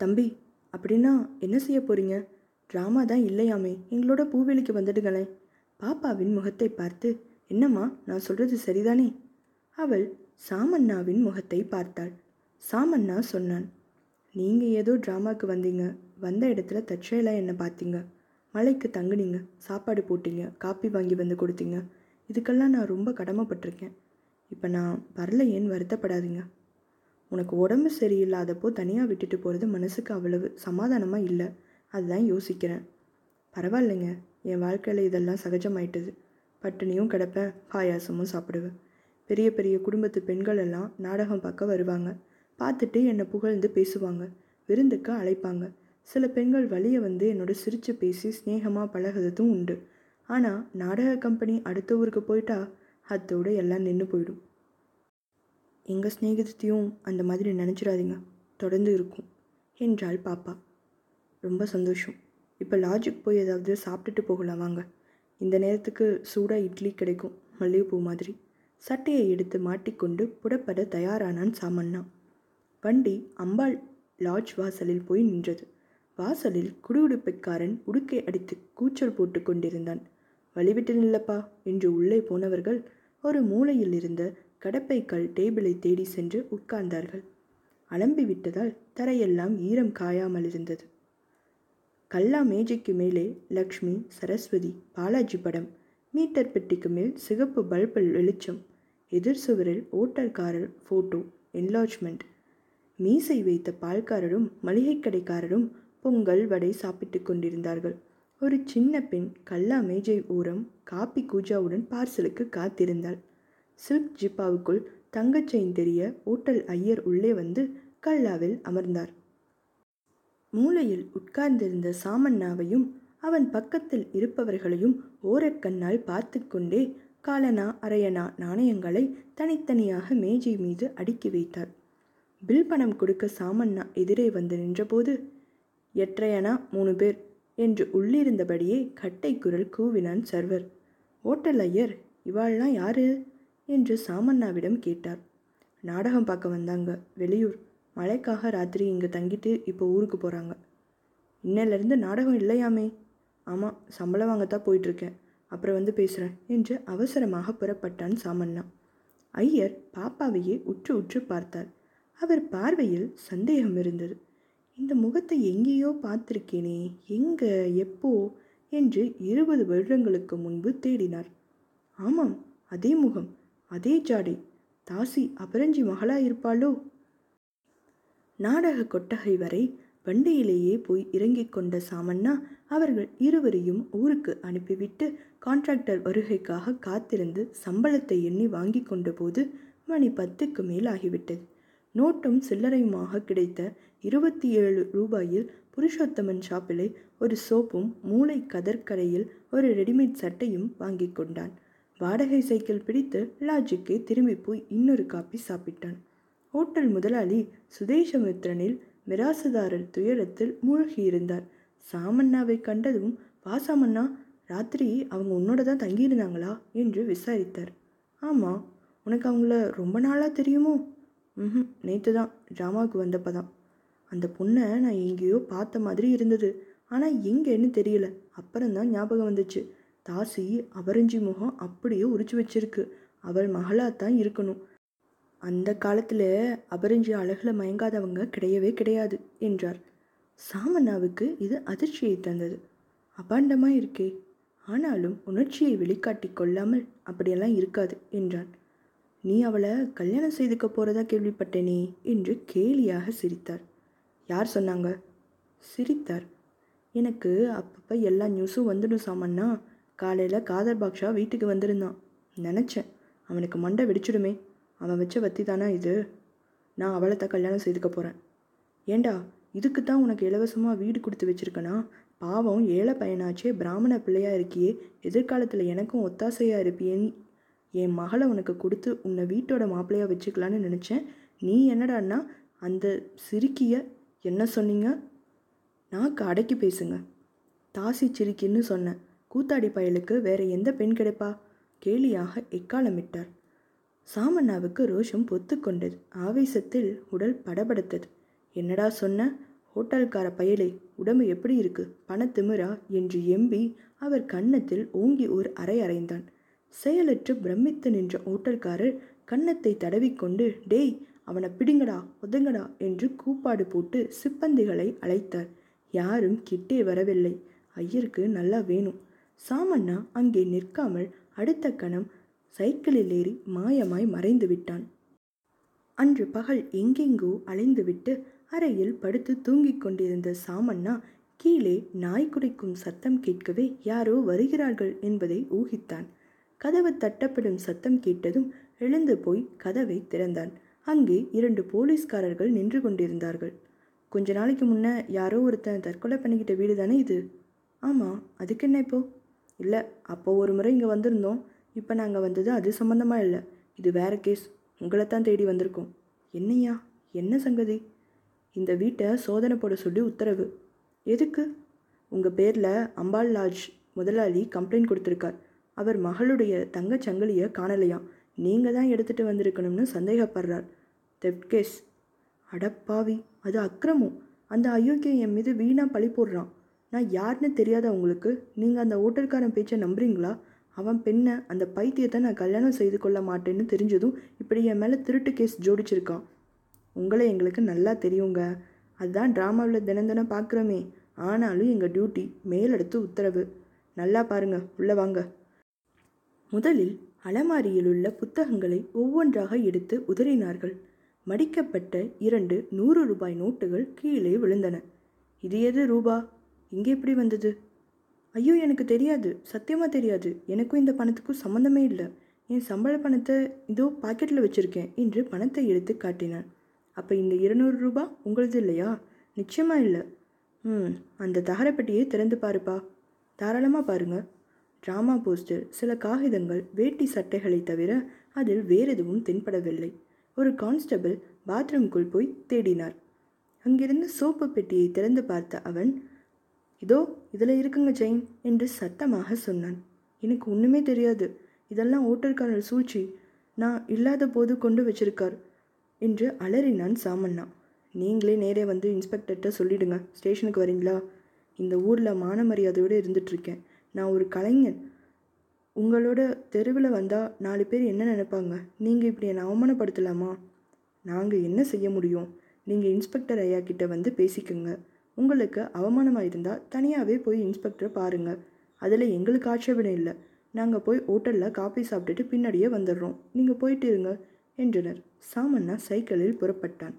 தம்பி அப்படின்னா என்ன செய்ய போறீங்க? ட்ராமா தான் இல்லையாமே. எங்களோட பூவெளிக்கு வந்துடுங்களேன். பாப்பாவின் முகத்தை பார்த்து என்னம்மா நான் சொல்றது சரிதானே? அவள் சாமண்ணாவின் முகத்தை பார்த்தாள். சாமண்ணா சொன்னான் நீங்கள் ஏதோ ட்ராமாவுக்கு வந்தீங்க. வந்த இடத்துல தற்செயலாக என்னை பார்த்தீங்க? மலைக்கு தங்குனீங்க. சாப்பாடு போட்டீங்க. காப்பி வாங்கி வந்து கொடுத்தீங்க. இதுக்கெல்லாம் நான் ரொம்ப கடமைப்பட்டிருக்கேன். இப்போ நான் வரல ஏன் வருத்தப்படாதீங்க. உனக்கு உடம்பு சரியில்லாதப்போ தனியாக விட்டுட்டு போகிறது மனசுக்கு அவ்வளவு சமாதானமாக இல்லை. அதுதான் யோசிக்கிறேன். பரவாயில்லைங்க. என் வாழ்க்கையில் இதெல்லாம் சகஜமாயிட்டது. பட்டினியும் கிடப்பேன். பாயாசமும் சாப்பிடுவேன். பெரிய பெரிய குடும்பத்து பெண்கள் எல்லாம் நாடகம் பார்க்க வருவாங்க. பார்த்துட்டு என்னை புகழ்ந்து பேசுவாங்க. விருந்துக்கு அழைப்பாங்க. சில பெண்கள் வழியை வந்து என்னோட சிரித்து பேசி ஸ்னேகமாக பழகிறதும் உண்டு. ஆனால் நாடக கம்பெனி அடுத்த ஊருக்கு போயிட்டா அத்தோடு எல்லாம் நின்று போயிடும். எங்கள் ஸ்நேகிதத்தையும் அந்த மாதிரி நினச்சிடாதீங்க. தொடர்ந்து இருக்கும் என்றாள் பாப்பா. ரொம்ப சந்தோஷம். இப்போ லாட்ஜுக்கு போய் ஏதாவது சாப்பிட்டுட்டு போகலாம் வாங்க. இந்த நேரத்துக்கு சூடாக இட்லி கிடைக்கும் மல்லிகைப்பூ மாதிரி. சட்டையை எடுத்து மாட்டிக்கொண்டு புடப்பட தயாரானான் சாமண்ணா. வண்டி அம்பாள் லாட்ஜ் வாசலில் போய் நின்றது. வாசலில் குடுகுடுப்பைக்காரன் உடுக்கை அடித்து கூச்சல் போட்டு கொண்டிருந்தான். வழிவிட்டு நில்லப்பா என்று உள்ளே போனவர்கள் ஒரு மூலையில் இருந்த கடப்பைக்கல் டேபிளை தேடி சென்று உட்கார்ந்தார்கள். அலம்பி விட்டதால் தரையெல்லாம் ஈரம் காயாமல் இருந்தது. கல்லா மேஜைக்கு மேலே லக்ஷ்மி சரஸ்வதி பாலாஜி படம் மீட்டர் பெட்டிக்கு மேல் சிகப்பு பல்பில் வெளிச்சம் எதிர் சுவரில் ஓட்டர்காரர் ஃபோட்டோ என்லாஜ்மெண்ட். மீசை வைத்த பால்காரரும் மளிகை கடைக்காரரும் பொங்கல் வடை சாப்பிட்டு கொண்டிருந்தார்கள். ஒரு சின்ன பெண் கல்லா மேஜை ஓரம் காப்பி கூஜாவுடன் பார்சலுக்கு காத்திருந்தாள். சில்க் ஜிப்பாவுக்குள் தங்கச் செயின் தெரிய ஓட்டல் ஐயர் உள்ளே வந்து கல்லாவில் அமர்ந்தார். மூலையில் உட்கார்ந்திருந்த சாமண்ணாவையும் அவன் பக்கத்தில் இருப்பவர்களையும் ஓரக்கண்ணால் பார்த்து கொண்டே காலனா அரையனா நாணயங்களை தனித்தனியாக மேஜை மீது அடுக்கி வைத்தார். பில் பணம் கொடுக்க சாமண்ணா எதிரே வந்து நின்றபோது எற்றையனா மூணு பேர் என்று உள்ளிருந்தபடியே கட்டை குரல் கூவினான் சர்வர். ஓட்டல் ஐயர் இவாள்லாம் யாரு? என்று சாமண்ணாவிடம் கேட்டார். நாடகம் பார்க்க வந்தாங்க. வெளியூர். மழைக்காக ராத்திரி இங்கே தங்கிட்டு இப்போ ஊருக்கு போகிறாங்க இன்னிலேருந்து நாடகம் இல்லையாமே? ஆமாம் சம்பளம் வாங்கத்தான் போயிட்டுருக்கேன். அப்புறம் வந்து பேசுகிறேன் என்று அவசரமாக புறப்பட்டான் சாமண்ணா. ஐயர் பாப்பாவையே உற்று உற்று பார்த்தார். அவர் பார்வையில் சந்தேகம் இருந்தது. இந்த முகத்தை எங்கேயோ பார்த்திருக்கேனே எங்க எப்போ என்று இருபது வருடங்களுக்கு முன்பு தேடினார். ஆமாம் அதே முகம். அதே ஜாடை. தாசி அபரஞ்சி மகளா இருப்பாளோ நாடக கொட்டகை வரை வண்டியிலேயே போய் இறங்கிக் கொண்ட சாமண்ணா அவர்கள் இருவரையும் ஊருக்கு அனுப்பிவிட்டு கான்ட்ராக்டர் வருகைக்காக காத்திருந்து சம்பளத்தை எண்ணி வாங்கி கொண்டபோது மணி பத்துக்கு மேல் ஆகிவிட்டது. நோட்டும் சில்லறையுமாக கிடைத்த இருபத்தி ஏழு ரூபாயில் புருஷோத்தமன் ஷாப்பிலே ஒரு சோப்பும் மூளை கதற்கரையில் ஒரு ரெடிமேட் சட்டையும் வாங்கி கொண்டான். வாடகை சைக்கிள் பிடித்து லாட்ஜுக்கு திரும்பி போய் இன்னொரு காப்பி சாப்பிட்டான். ஹோட்டல் முதலாளி சுதேசமித்ரனில் மிராசுதாரர் துயரத்தில் மூழ்கியிருந்தார். சாமண்ணாவை கண்டதும் வாசாமண்ணா ராத்திரி அவங்க உன்னோட தான் தங்கியிருந்தாங்களா? என்று விசாரித்தார். ஆமாம் உனக்கு அவங்கள ரொம்ப நாளாக தெரியுமோ? ம் நேற்று தான் ட்ராமாவுக்கு வந்தப்போ தான். அந்த பொண்ணை நான் எங்கேயோ பார்த்த மாதிரி இருந்தது. ஆனால் எங்கேன்னு தெரியல. அப்புறம்தான் ஞாபகம் வந்துச்சு. தாசி அவரஞ்சி முகம் அப்படியே உரிச்சு வச்சிருக்கு. அவள் மகளாக தான் இருக்கணும். அந்த காலத்தில் அபரஞ்சி அழகில் மயங்காதவங்க கிடையவே கிடையாது என்றார். சாமண்ணாவுக்கு இது அதிர்ச்சியை தந்தது. அபாண்டமாக இருக்கே. ஆனாலும் உணர்ச்சியை வெளிக்காட்டி கொள்ளாமல் அப்படியெல்லாம் இருக்காது என்றான். நீ அவளை கல்யாணம் செய்துக்க போகிறதா கேள்விப்பட்டேனே என்று கேலியாக சிரித்தார். யார் சொன்னாங்க? சிரித்தார். எனக்கு அப்பப்போ எல்லா நியூஸும் வந்துடும் சாமண்ணா. காலையில் காதர் பாக்ஷா வீட்டுக்கு வந்திருந்தான். நினச்சேன் அவனுக்கு மண்டை வெடிச்சிடுமே. அவன் வச்ச வத்தி தானே இது? நான் அவளை தான் கல்யாணம் செய்துக்க போகிறேன் ஏண்டா இதுக்கு தான் உனக்கு இலவசமாக வீடு கொடுத்து வச்சுருக்கனா? பாவம் ஏழை பையனாச்சே பிராமண பிள்ளையாக இருக்கியே. எதிர்காலத்தில் எனக்கும் ஒத்தாசையாக இருப்பியேன்னு என் மகளை உனக்கு கொடுத்து உன்னை வீட்டோட மாப்பிள்ளையாக வச்சுக்கலான்னு நினச்சேன். நீ என்னடான்னா அந்த சிரிக்கிய என்ன சொன்னீங்க? நாக்கு அடக்கி பேசுங்க. தாசி சிரிக்கின்னு சொன்னேன். கூத்தாடி பயலுக்கு வேற எந்த பெண் கிடைப்பா? கேலியாக எக்காலமிட்டார். சாமண்ணாவுக்கு ரோஷம் பொத்துக்கொண்டது ஆவேசத்தில் உடல் படபடத்தது. என்னடா சொன்ன? ஹோட்டல்கார பயலே உடம்பு எப்படி இருக்கு? பணத்திமிரா என்று எம்பி அவர் கன்னத்தில் ஓங்கி ஒரு அறை அறைந்தான். செயலற்று பிரமித்து நின்ற ஓட்டல்காரர் கன்னத்தை தடவிக்கொண்டு டேய் அவனை பிடுங்கடா ஒதுங்கடா என்று கூப்பாடு போட்டு சிப்பந்திகளை அழைத்தார். யாரும் கிட்டே வரவில்லை. ஐயருக்கு நல்லா வேணும். சாமண்ணா அங்கே நிற்காமல் அடுத்த கணம் சைக்கிளில் ஏறி மாயமாய் மறைந்து விட்டான். அன்று பகல் எங்கெங்கோ அலைந்துவிட்டு அறையில் படுத்து தூங்கிக் கொண்டிருந்த சாமண்ணா கீழே நாய் குறைக்கும் சத்தம் கேட்கவே யாரோ வருகிறார்கள் என்பதை ஊகித்தான். கதவு தட்டப்படும் சத்தம் கேட்டதும் எழுந்து போய் கதவை திறந்தான். அங்கே இரண்டு போலீஸ்காரர்கள் நின்று கொண்டிருந்தார்கள். கொஞ்ச நாளைக்கு முன்ன யாரோ ஒருத்தன் தற்கொலை பண்ணிக்கிட்ட வீடு தானே இது? ஆமாம் அதுக்கு என்ன இப்போ? இல்லை அப்போ ஒரு முறை இங்கே வந்திருந்தோம். இப்போ நாங்கள் வந்தது அது சம்மந்தமாக இல்லை. இது வேறு கேஸ் உங்களை தான் தேடி வந்திருக்கோம். என்னையா என்ன சங்கதி? இந்த வீட்டை சோதனை போட சொல்லி உத்தரவு. எதுக்கு? உங்கள் பேரில் அம்பாள் லாட்ஜ் முதலாளி கம்ப்ளைண்ட் கொடுத்துருக்கார். அவர் மகளுடைய தங்கச் சங்கிலியை காணலையாம். நீங்கள் தான் எடுத்துகிட்டு வந்திருக்கணும்னு சந்தேகப்படுறார். தெப்ட் கேஸ் அடப்பாவி. அது அக்கிரமம். அந்த அயோக்கியம் என் மீது வீணாக பழி போடுறான். நான் யாருன்னு தெரியாத உங்களுக்கு நீங்கள் அந்த ஓட்டல்காரன் பேச்சை நம்புறீங்களா? அவன் பெண்ணை அந்த பைத்தியத்தை நான் கல்யாணம் செய்து கொள்ள மாட்டேன்னு தெரிஞ்சதும் இப்படி என் மேலே திருட்டு கேஸ் ஜோடிச்சிருக்கான். உங்களை எங்களுக்கு நல்லா தெரியுங்க. அதுதான் ட்ராமாவில் தினம் தினம் பார்க்குறோமே ஆனாலும் எங்கள் டியூட்டி மேலெடுத்து உத்தரவு. நல்லா பாருங்க உள்ளே வாங்க. முதலில் அலமாரியில் உள்ள புத்தகங்களை ஒவ்வொன்றாக எடுத்து உதறினார்கள். மடிக்கப்பட்ட இரண்டு நூறு ரூபாய் நோட்டுகள் கீழே விழுந்தன. இது எது ரூபா? இங்கே எப்படி வந்தது? ஐயோ எனக்கு தெரியாது. சத்தியமாக தெரியாது. எனக்கும் இந்த பணத்துக்கும் சம்மந்தமே இல்லை. என் சம்பள பணத்தை இதோ பாக்கெட்டில் வச்சுருக்கேன் என்று பணத்தை எடுத்து காட்டினான். அப்போ இந்த இருநூறு ரூபா உங்களது இல்லையா? நிச்சயமாக இல்லை. ம் அந்த தகரப்பட்டியை திறந்து பாருப்பா. தாராளமாக பாருங்க. ட்ராமா போஸ்டர் சில காகிதங்கள் வேட்டி சட்டைகளை தவிர அதில் வேறு எதுவும் தென்படவில்லை. ஒரு கான்ஸ்டபிள் பாத்ரூம்குள் போய் தேடினார். அங்கிருந்து சோப்பு பெட்டியை திறந்து பார்த்த அவன் இதோ இதில் இருக்குங்க ஜெயின் என்று சத்தமாக சொன்னான். எனக்கு ஒன்றுமே தெரியாது. இதெல்லாம் ஓட்டல்காரர் சூழ்ச்சி. நான் இல்லாத போது கொண்டு வச்சிருக்கார் என்று அலறினான் சாமண்ணா. நீங்களே நேரே வந்து இன்ஸ்பெக்டர்கிட்ட சொல்லிடுங்க. ஸ்டேஷனுக்கு வரீங்களா? இந்த ஊரில் மான மரியாதையோடு இருந்துகிட்ருக்கேன் நான் ஒரு கலைஞன். உங்களோட தெருவில் வந்தால் நாலு பேர் என்ன நினைப்பாங்க? நீங்கள் இப்படி என்னை அவமானப்படுத்தலாமா? நாங்கள் என்ன செய்ய முடியும்? நீங்கள் இன்ஸ்பெக்டர் ஐயா கிட்ட வந்து பேசிக்கோங்க. உங்களுக்கு அவமானமாக இருந்தால் தனியாகவே போய் இன்ஸ்பெக்டரை பாருங்கள் அதில் எங்களுக்கு ஆட்சேபனை இல்லை. நாங்கள் போய் ஹோட்டலில் காஃபி சாப்பிட்டுட்டு பின்னாடியே வந்துடுறோம். நீங்கள் போயிட்டு இருங்க என்றனர். சாமண்ணா சைக்கிளில் புறப்பட்டான்.